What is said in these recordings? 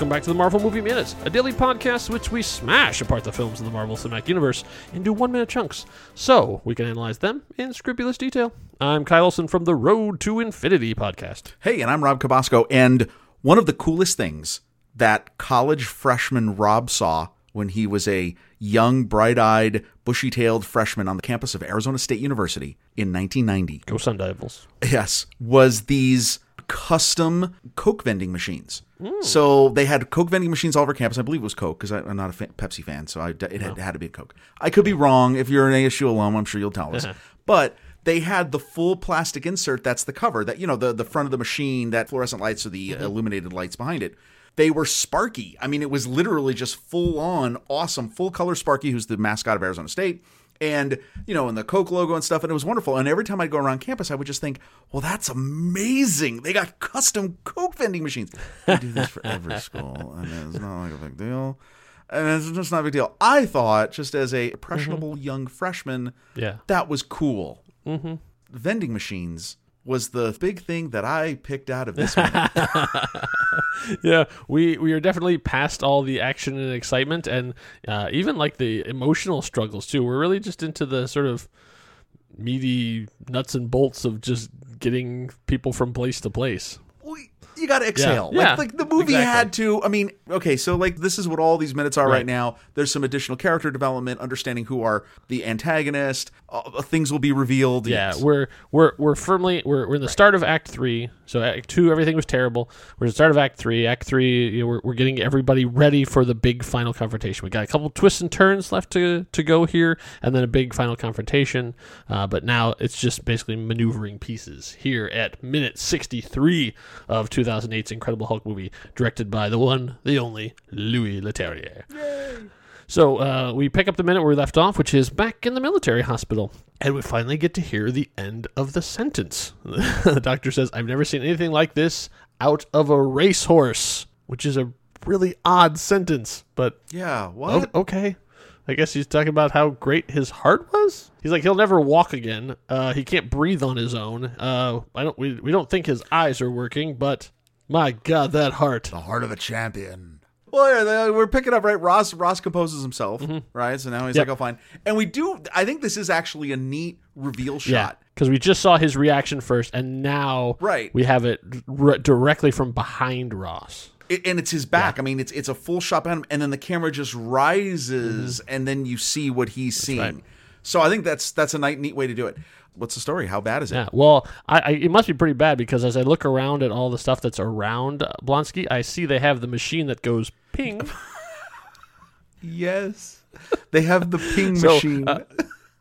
Welcome back to the Marvel Movie Minutes, a daily podcast which we smash apart the films of the Marvel Cinematic Universe into one minute chunks so we can analyze them in scrupulous detail. I'm Kyle Olson from the Road to Infinity podcast. Hey, and I'm Rob Cabasco. And one of the coolest things that college freshman Rob saw when he was a young, bright eyed, bushy tailed freshman on the campus of Arizona State University in 1990, Go Sun Devils. yes, was these custom Coke vending machines. Mm. So they had Coke vending machines all over campus. I believe it was Coke because I'm not a Pepsi fan, so I, it had, had to be a Coke. I could be wrong. If you're an ASU alum, I'm sure you'll tell us. But they had the full plastic insert that's the cover that you know the the front of the machine that fluorescent lights or the mm-hmm. illuminated lights behind it they were sparky i mean it was literally just full on awesome full color sparky who's the mascot of arizona state and you know and the coke logo and stuff and it was wonderful and every time i'd go around campus i would just think well that's amazing they got custom coke vending machines they do this for every school and it's not like a big deal and it's just not a big deal i thought just as a impressionable young freshman Yeah. that was cool. Mm-hmm. Vending machines was the big thing that I picked out of this one. yeah, we we are definitely past all the action and excitement, and uh, even like the emotional struggles too. We're really just into the sort of meaty nuts and bolts of just getting people from place to place. You got to exhale. Yeah, Like, like the movie exactly. had to. I mean, okay, so like this is what all these minutes are right, Right. now. There's some additional character development, understanding who are the antagonist. Uh, things will be revealed. Yeah, Yes. we're we're we're firmly we're, we're in the start of Act Three. So Act Two, everything was terrible. We're in the start of Act Three. Act Three, you know, we're, we're getting everybody ready for the big final confrontation. We got a couple twists and turns left to to go here, and then a big final confrontation. Uh, but now it's just basically maneuvering pieces here at minute sixty three of 2008's Incredible Hulk movie, directed by the one, the only Louis Leterrier. So uh, we pick up the minute where we left off, which is back in the military hospital. And we finally get to hear the end of the sentence. the doctor says, I've never seen anything like this out of a racehorse, which is a really odd sentence. But yeah. o- What? okay. I guess he's talking about how great his heart was. He's like he'll never walk again. Uh, he can't breathe on his own. Uh, I don't. We, we don't think his eyes are working, but my God, that heart. The heart of a champion. Well, yeah, we're picking up right. Ross Ross composes himself, right? So now he's Yep. like, "Oh, fine." And we do. I think this is actually a neat reveal shot. because we just saw his reaction first, and now Right. we have it r- directly from behind Ross. It, and it's his back. I mean, it's it's a full shot behind him, and then the camera just rises, and then you see what he's seeing. Mm-hmm. right. So I think that's that's a nice, neat way to do it. What's the story? How bad is it? Yeah, well, I, I it must be pretty bad because as I look around at all the stuff that's around uh, Blonsky, I see they have the machine that goes ping. Yes, they have the ping So, machine. uh,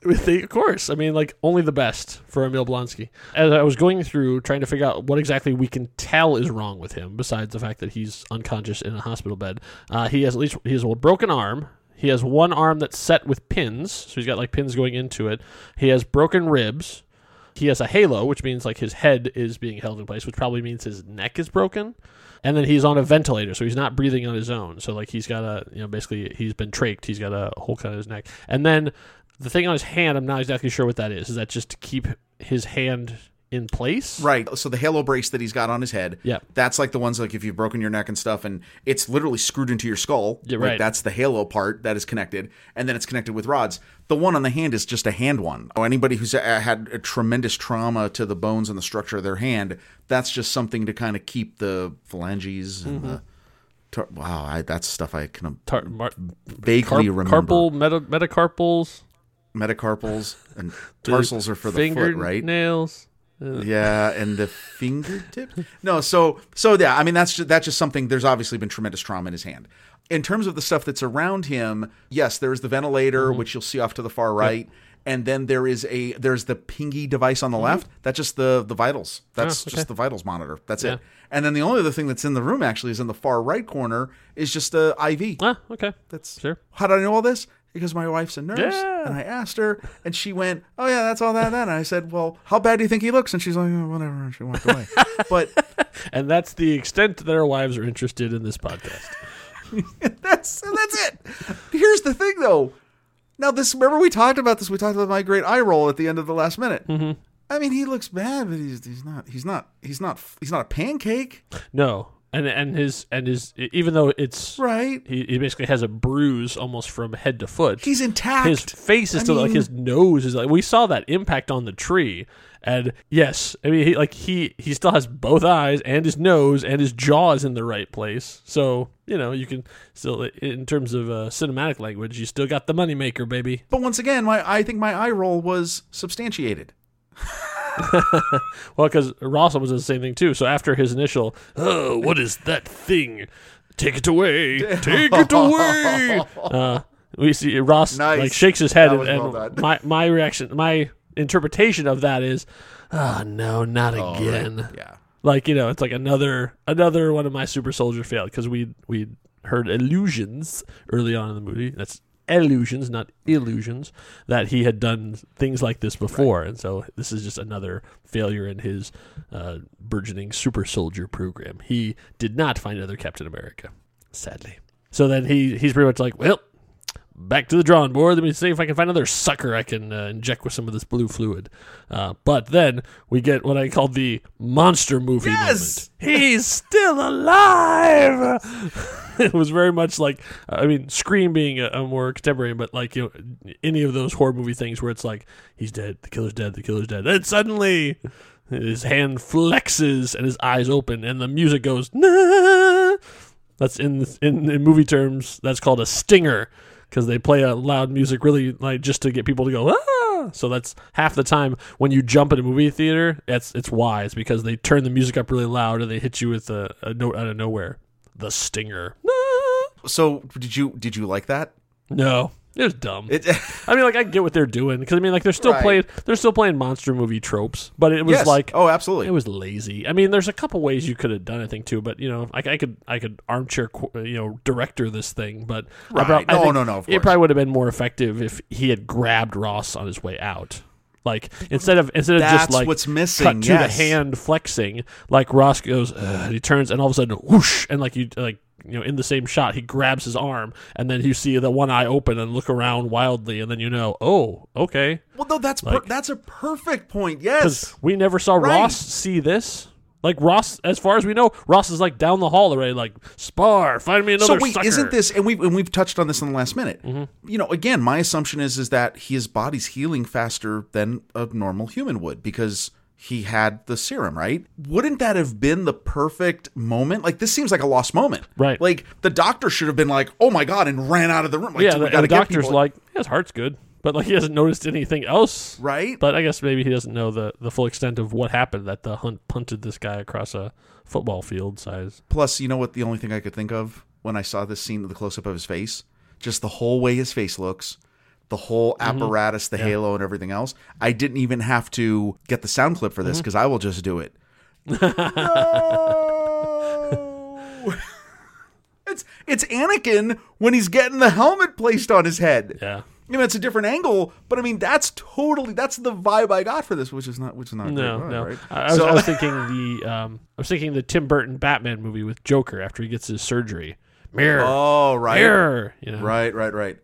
With the, of course, I mean, like only the best for Emil Blonsky. As I was going through trying to figure out what exactly we can tell is wrong with him, besides the fact that he's unconscious in a hospital bed, uh, he has at least he has a broken arm. He has one arm that's set with pins, so he's got like pins going into it. He has broken ribs. He has a halo, which means like his head is being held in place, which probably means his neck is broken. And then he's on a ventilator, so he's not breathing on his own. So like he's got a, you know, basically he's been trached. He's got a hole cut in his neck. And then the thing on his hand, I'm not exactly sure what that is. Is that just to keep his hand in place? Right. So the halo brace that he's got on his head. Yeah. That's like the ones like if you've broken your neck and stuff, and it's literally screwed into your skull. Yeah, Like, right. that's the halo part that is connected, and then it's connected with rods. The one on the hand is just a hand one. Oh, anybody who's uh, had a tremendous trauma to the bones and the structure of their hand, that's just something to kind of keep the phalanges and the. Tar- wow, I, that's stuff I can um, Tar- mar- vaguely carp- remember. carpal meta- metacarpals, Metacarpals and tarsals are for the foot, right? Fingernails. Yeah, and the fingertip. No, so so yeah, I mean that's just, that's just something. There's obviously been tremendous trauma in his hand. In terms of the stuff that's around him, yes, there's the ventilator, mm-hmm. which you'll see off to the far right, and then there is a there's the pingy device on the mm-hmm. left. That's just the the vitals. That's Oh, okay. just the vitals monitor. That's Yeah. it. And then the only other thing that's in the room actually is in the far right corner is just a IV. Ah, okay. That's Sure. How did I know all this? Because my wife's a nurse, Yeah. and I asked her, and she went, "Oh yeah, that's all that." Then I said, "Well, how bad do you think he looks?" And she's like, oh, "Whatever," and she walked away. but And that's the extent that our wives are interested in this podcast. that's that's it. Here's the thing, though. Now, this remember we talked about this. We talked about my great eye roll at the end of the last minute. Mm-hmm. I mean, he looks bad, but he's he's not he's not he's not he's not a pancake. No, and and his and his even though it's Right. he, he basically has a bruise almost from head to foot. He's intact. his face is I still like his nose is like we saw that impact on the tree and yes i mean he like he he still has both eyes and his nose and his jaw is in the right place so you know you can still in terms of uh, cinematic language you still got the moneymaker baby But once again, my I think my eye roll was substantiated. well because ross was the same thing too so after his initial oh what is that thing take it away take it away uh, we see Ross Nice. like shakes his head, and, and well my my reaction, my interpretation of that is, oh no, not Oh, right. again. Yeah. Like you know, it's like another another one of my super soldier failed because we we heard allusions early on in the movie. That's allusions, not illusions, that he had done things like this before, and so this is just another failure in his uh, burgeoning super soldier program. He did not find another Captain America, sadly. So then he he's pretty much like, well, back to the drawing board. Let me see if I can find another sucker I can uh, inject with some of this blue fluid. Uh, but then we get what I call the monster movie Yes! moment. He's still alive. it was very much like I mean, Scream being a, a more contemporary, but like you know, any of those horror movie things where it's like he's dead, the killer's dead, the killer's dead, and suddenly. His hand flexes and his eyes open, and the music goes. Nah! That's in, in in movie terms. That's called a stinger because they play a loud music really like just to get people to go ah. So that's half the time when you jump in a movie theater. It's it's wise because they turn the music up really loud and they hit you with a, a note out of nowhere. The stinger. Ah. So did you did you like that? No, it was dumb. It, I mean, like I get what they're doing because I mean, like they're still Right. playing they're still playing monster movie tropes, but it was yes. like oh, absolutely. it was lazy. I mean, there's a couple ways you could have done, I think, too. But you know, I, I could, I could armchair, you know, director this thing. But Right. prob- I No, think no, no, It probably would have been more effective if he had grabbed Ross on his way out. Like instead of instead of That's just like what's missing, cut to yes. the hand flexing, like Ross goes, and he turns, and all of a sudden, whoosh, and like you like you know in the same shot, he grabs his arm, and then you see the one eye open and look around wildly, and then you know, oh, okay, well, no, that's per- that's a perfect point. Yes. Because Yes. we never saw Right. Ross see this. Like Ross, as far as we know, Ross is like down the hall already. Like Spar, find me another. So wait, sucker." isn't this? And we've and we've touched on this in the last minute. Mm-hmm. You know, again, my assumption is is that his body's healing faster than a normal human would because he had the serum, right? Wouldn't that have been the perfect moment? Like this seems like a lost moment, Right. Like the doctor should have been like, "Oh my god," and ran out of the room. Like, Yeah, the, the doctor's people- like, his heart's good, but like he hasn't noticed anything else. right? But I guess maybe he doesn't know the the full extent of what happened that the hunt punted this guy across a football field size. Plus, you know what? The only thing I could think of when I saw this scene, the close up of his face, just the whole way his face looks, the whole Mm-hmm. apparatus, the halo, and everything else. I didn't even have to get the sound clip for this Mm-hmm. because I will just do it. no! it's it's Anakin when he's getting the helmet placed on his head. Yeah. You know, it's a different angle, but I mean, that's totally that's the vibe I got for this, which is not which is not No, vibe, no. right? I, I was, I was thinking the um, I was thinking the Tim Burton Batman movie with Joker after he gets his surgery. Mirror, oh, right, mirror. You know, Right, right, right.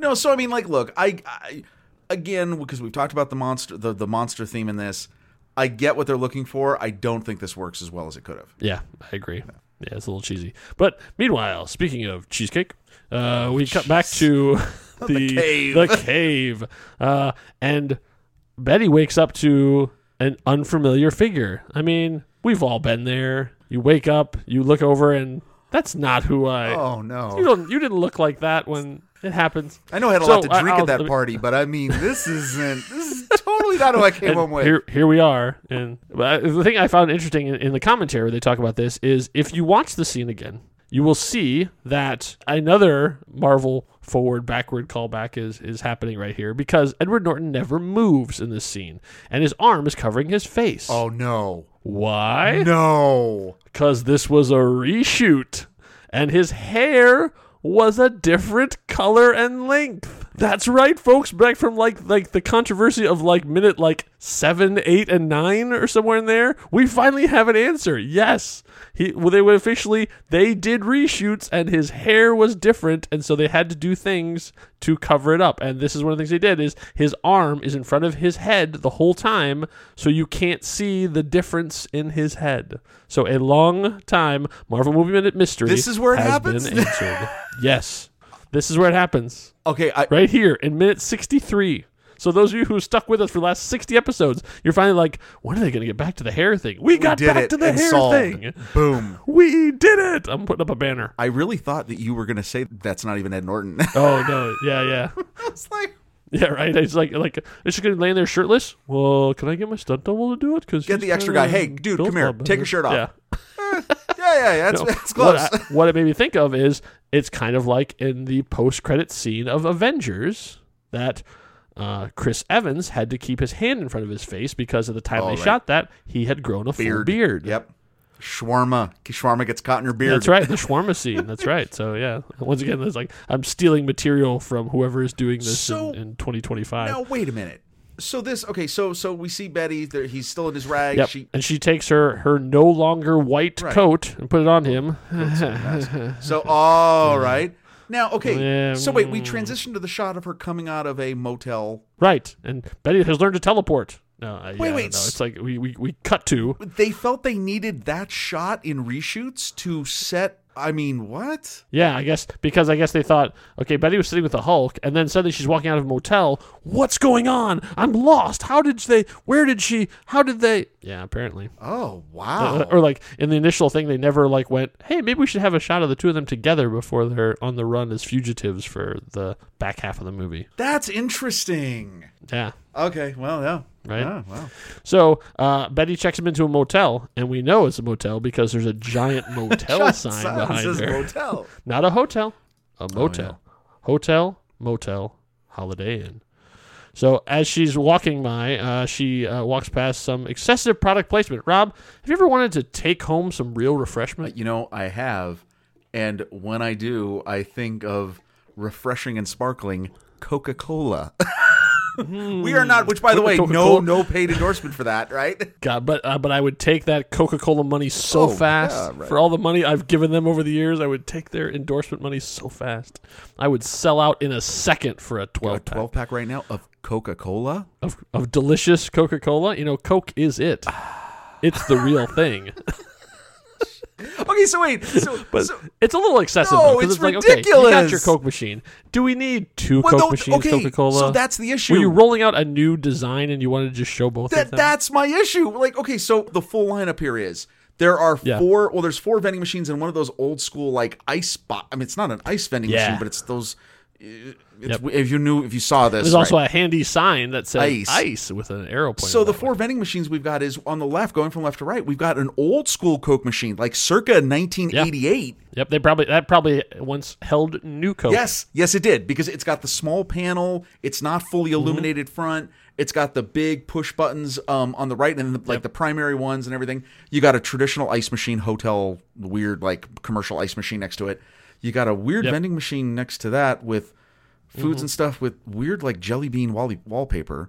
No, so I mean, like, look, I, I again because we've talked about the monster, the the monster theme in this. I get what they're looking for. I don't think this works as well as it could have. Yeah, I agree. Yeah, it's a little cheesy. But meanwhile, speaking of cheesecake, uh, we cut back to the cave. the cave, uh, and Betty wakes up to an unfamiliar figure. I mean, we've all been there. You wake up, you look over, and that's not who I. Oh You no! don't. You didn't look like that when it happens. I know I had a So, lot to drink I'll- at that party, but I mean, this isn't. This is totally not who I came home with. Here, here we are. And the thing I found interesting in, in the commentary where they talk about this is if you watch the scene again, you will see that another Marvel forward backward callback is is happening right here because Edward Norton never moves in this scene, and his arm is covering his face. oh no! Why? No! Because this was a reshoot, and his hair was a different color and length. That's right, folks. Back from like like the controversy of like minute like seven, eight, and nine, or somewhere in there, we finally have an answer. Yes, he well, they would officially they did reshoots, and his hair was different, and so they had to do things to cover it up. And this is one of the things they did: is his arm is in front of his head the whole time, so you can't see the difference in his head. So a long time Marvel Movie Minute mystery. This is where it has happens? Been answered. yes, this is where it happens Okay, I, right here in minute 63. So those of you who stuck with us for the last 60 episodes, you're finally like, when are they going to get back to the hair thing? We got did back it to the hair solved. thing. Boom. We did it. I'm putting up a banner. I really thought that you were going to say that's not even Ed Norton. Oh no, yeah, yeah. it's like Yeah, right. It's like like is she gonna lay in there shirtless? Well, can I get my stunt double to do it? Because Get the extra guy. Hey, dude, come here. Take your shirt off. Yeah. yeah, yeah, yeah. It's, No, it's close. What, I- what it made me think of is it's kind of like in the post-credit scene of Avengers that uh, Chris Evans had to keep his hand in front of his face because at the time Oh, they right. shot that he had grown a full beard. Yep. Shawarma. Shawarma gets caught in your beard. That's right, the shawarma scene. That's right. So yeah, once again, it's like I'm stealing material from whoever is doing this So- in, in 2025. Now wait a minute. So this okay. So so we see Betty. There, he's still in his rags. Yep. She and she takes her her no longer white Right. coat and put it on him. So all right. Now okay. So wait, we mm. transition to the shot of her coming out of a motel. right. And Betty has learned to teleport. No, I, Wait, yeah, wait. It's like we, we, we cut to They felt they needed that shot in reshoots to set. I mean, what? Yeah, I guess because I guess they thought, okay, Betty was sitting with the Hulk, and then suddenly she's walking out of a motel. What's going on? I'm lost. How did they? Where did she? How did they? Yeah, apparently. Oh wow. Or like in the initial thing, they never like went, hey, maybe we should have a shot of the two of them together before they're on the run as fugitives for the back half of the movie. That's interesting. Yeah. Okay. Well, yeah. Right. Yeah, wow. So uh, Betty checks him into a motel, and we know it's a motel because there's a giant motel Giant sign behind says her. motel. Not a hotel, a Oh, motel. Hotel, motel, Holiday Inn. So as she's walking by, uh, she uh, walks past some excessive product placement. Rob, have you ever wanted to take home some real refreshment? You know, I have, and when I do, I think of refreshing and sparkling Coca Cola. we are not. Which, by the way, no, Coca-Cola. no paid endorsement for that, right? God, but uh, but I would take that Coca Cola money so Oh, fast yeah, right. for all the money I've given them over the years. I would take their endorsement money so fast. I would sell out in a second for a A twelve pack twelve pack right now of Coca Cola. of, of delicious Coca Cola. You know, Coke is it. It's the real thing. Okay, so wait. So, But so it's a little excessive. No, though, 'cause it's like, okay, you got your. Coke machine. Do we need two well, Coke no, machines, okay, Coca Cola? So that's the issue. Were you rolling out a new design and you wanted to just show both of that them? that's my issue. Like, okay, so the full lineup here is there are Yeah. four. Well, there's four vending machines and one of those old school like ice spot. I mean, it's not an ice vending Yeah. machine, but it's those. Yep. If you knew, if you saw this, There's also right. a handy sign that says Ice. ice, with an arrow pointing. So the four vending machines we've got is on the left, going from left to right. We've got an old school Coke machine, like circa 1988. way. Yep, they probably that probably once held new Coke. Yes, yes, it did because it's got the small panel. It's not fully Mm-hmm. illuminated front. It's got the big push buttons um, on the right and the, like the primary ones and everything. You got a traditional ice machine, hotel weird like commercial ice machine next to it. You got a weird Yep. Mm-hmm. vending machine next to that with foods and stuff with weird like jelly bean wall- wallpaper.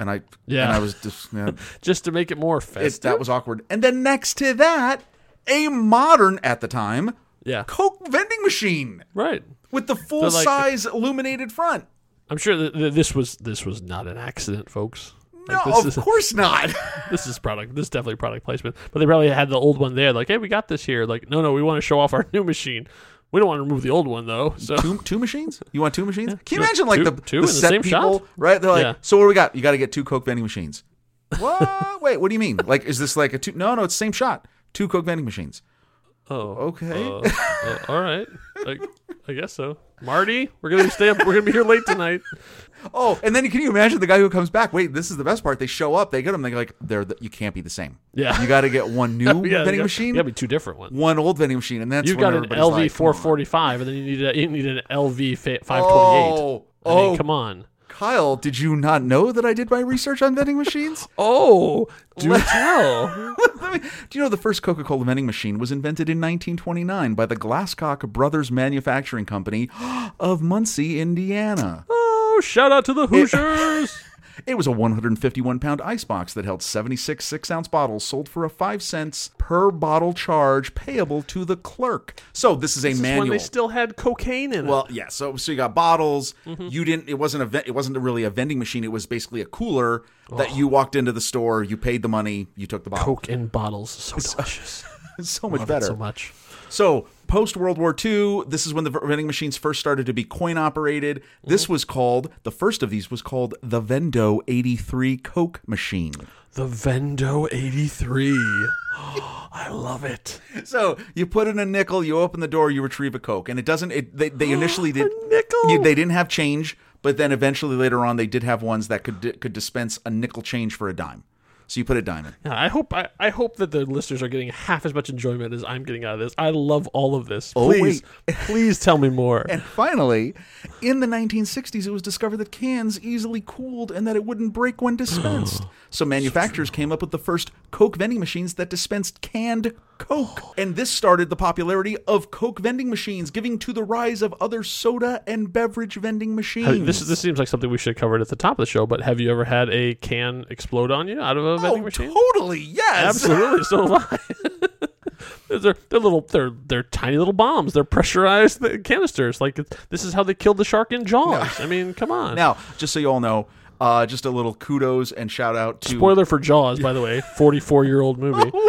And I Yeah. and I was just yeah, just to make it more it, festive. that was awkward. And then next to that, a modern at the time yeah, Coke vending machine right. with the full like- size illuminated front. I'm sure that this was this was not an accident, folks. No, Like, this of is course not. this is product. This is definitely product placement. But they probably had the old one there. Like, hey, we got this here. Like, no, no, we want to show off our new machine. We don't want to remove the old one though. So two two machines? You want two machines? Can you Yeah. imagine like Two- the two the in the set same people, shot? right? They're like, Yeah. so what do we got? You got to get two Coke vending machines. What? Wait, what do you mean? Like, is this like a two? No, no, it's the same shot. Two Coke vending machines. Oh, Okay. uh, uh, all right. Like, I guess so. Marty, we're gonna stay up. We're gonna be here late tonight. Oh, and then can you imagine the guy who comes back? Wait, this is the best part. They show up, they get them. They're like, they're the, you can't be the same. Yeah. You got to get one new yeah, vending you got, machine, You gotta be two different ones. one old vending machine, and that's You've got an LV like, 445, and then you need a, you need an LV 528. Oh, I mean, oh, come on. Kyle, did you not know that I did my research on vending machines? Oh, do tell. Me- Do you know the first Coca Cola vending machine was invented in 1929 by the Glascock Brothers Manufacturing Company of Muncie, Indiana? oh, Oh, shout out to the Hoosiers. It was a 151 pound icebox that held 76 six ounce bottles sold for a 5 cents per bottle charge payable to the clerk. So this is a This is manual. when they still had cocaine in it. well, yeah. So so you got bottles. Mm-hmm. You didn't. It wasn't a. ve- It wasn't really a vending machine. It was basically a cooler that you walked into the store. You paid the money. You took the bottle. Coke in bottles. So delicious. so much Love better. so much. So post World War II, this is when the vending machines first started to be coin operated. This Mm-hmm. was called the first of these was called the Vendo 83 Coke machine. The Vendo 83. I love it. So you put in a nickel, you open the door, you retrieve a Coke, and it doesn't. It, they they initially did nickel? you- they didn't have change, but then eventually later on they did have ones that could could dispense a nickel change for a dime. So you put a diamond. Yeah, I hope I, I hope that the listeners are getting half as much enjoyment as I'm getting out of this. I love all of this. Oh, Please, please tell me more. And finally, in the 1960s, it was discovered that cans easily cooled and that it wouldn't break when dispensed. so manufacturers came up with the first Coke vending machines that dispensed canned Coke. And this started the popularity of Coke vending machines, giving to the rise of other soda and beverage vending machines. This this seems like something we should have covered at the top of the show. But have you ever had a can explode on you out of a oh, vending oh, machine? totally, yes. Absolutely, so have I. they're they're little they're they're tiny little bombs. They're pressurized canisters. Like this is how they killed the shark in Jaws. I mean, come on. Now, just so you all know, uh, just a little kudos and shout out to Spoiler for Jaws, by the way, forty-four year old movie.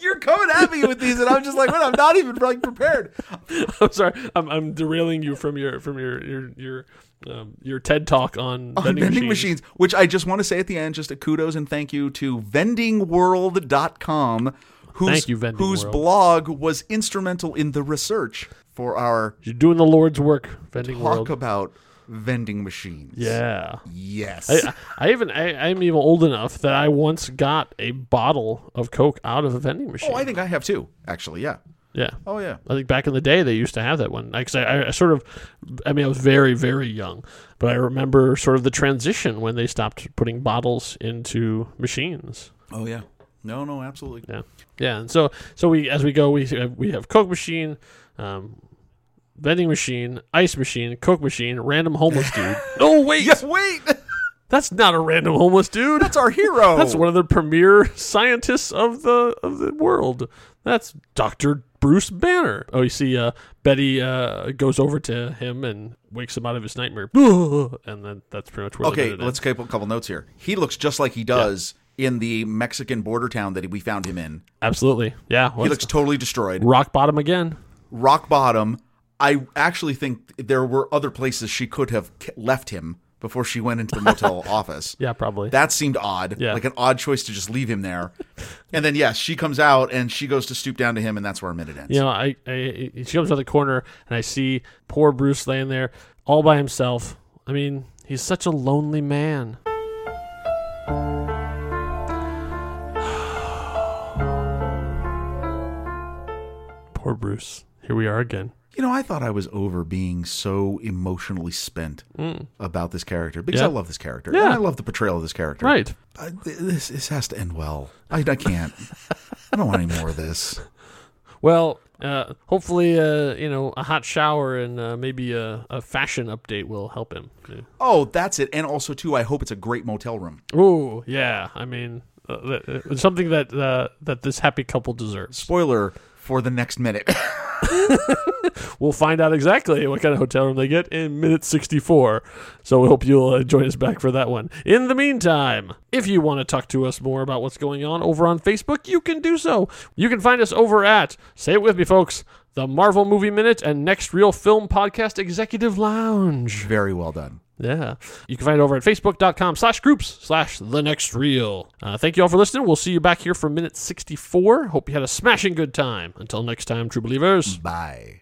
You're coming at me with these, and I'm just like, what? I'm not even like prepared. I'm sorry, I'm, I'm derailing you from your from your your your um, your TED talk on on vending, vending machines. machines, which I just want to say at the end, just a kudos and thank you to vendingworld.com, whose, Thank you, Vending whose World. blog was instrumental in the research for our You're doing the Lord's work, vending talk world. about vending machines. Yeah. Yes. I, I even I, I'm even old enough that I once got a bottle of Coke out of a vending machine. oh, I think I have too, actually. Yeah. yeah. Oh, yeah. I think back in the day they used to have that one. Like 'cause I, I sort of, I mean, I was very very young, but I remember sort of the transition when they stopped putting bottles into machines. Oh, yeah. No, no, absolutely. Yeah, yeah. And so so we as we go we we have Coke machine, um, vending machine, ice machine, Coke machine, random homeless dude. Oh wait, Yes, wait. that's not a random homeless dude. That's our hero. That's one of the premier scientists of the of the world. That's Doctor Bruce Banner. Oh, you see, uh, Betty uh, goes over to him and wakes him out of his nightmare, and then that's pretty much where. the Okay, minute let's keep a couple notes here. He looks just like he does in the Mexican border town that we found him in. absolutely, yeah. He looks totally destroyed. rock bottom again. rock bottom. I actually think there were other places she could have left him before she went into the motel office. Yeah, probably. That seemed odd, Yeah. like an odd choice to just leave him there. And then yes, she comes out and she goes to stoop down to him, and that's where a minute ends. You know, I, I she comes out the corner and I see poor Bruce laying there all by himself. I mean, he's such a lonely man. poor Bruce. Here we are again. You know, I thought I was over being so emotionally spent about this character because Mm. Yeah. I love this character. Yeah. And I love the portrayal of this character. Right. Th- this this has to end well. I, I can't. I don't want any more of this. Well, uh, hopefully, uh, you know, a hot shower and uh, maybe a, a fashion update will help him. Oh, that's it. And also, too, I hope it's a great motel room. Oh, yeah. I mean, uh, uh, something that uh, that this happy couple deserves. Spoiler for the next minute. We'll find out exactly what kind of hotel room they get in minute 64. So we hope you'll uh, join us back for that one. In the meantime, if you want to talk to us more about what's going on over on Facebook, you can do so. You can find us over at, say it with me, folks, the Marvel Movie Minute and Next Reel Film Podcast Executive Lounge. Very well done. Yeah. You can find it over at facebook.com slash groups slash the next reel. Uh, thank you all for listening. We'll see you back here for minute 64. Hope you had a smashing good time. Until next time, true believers. Bye.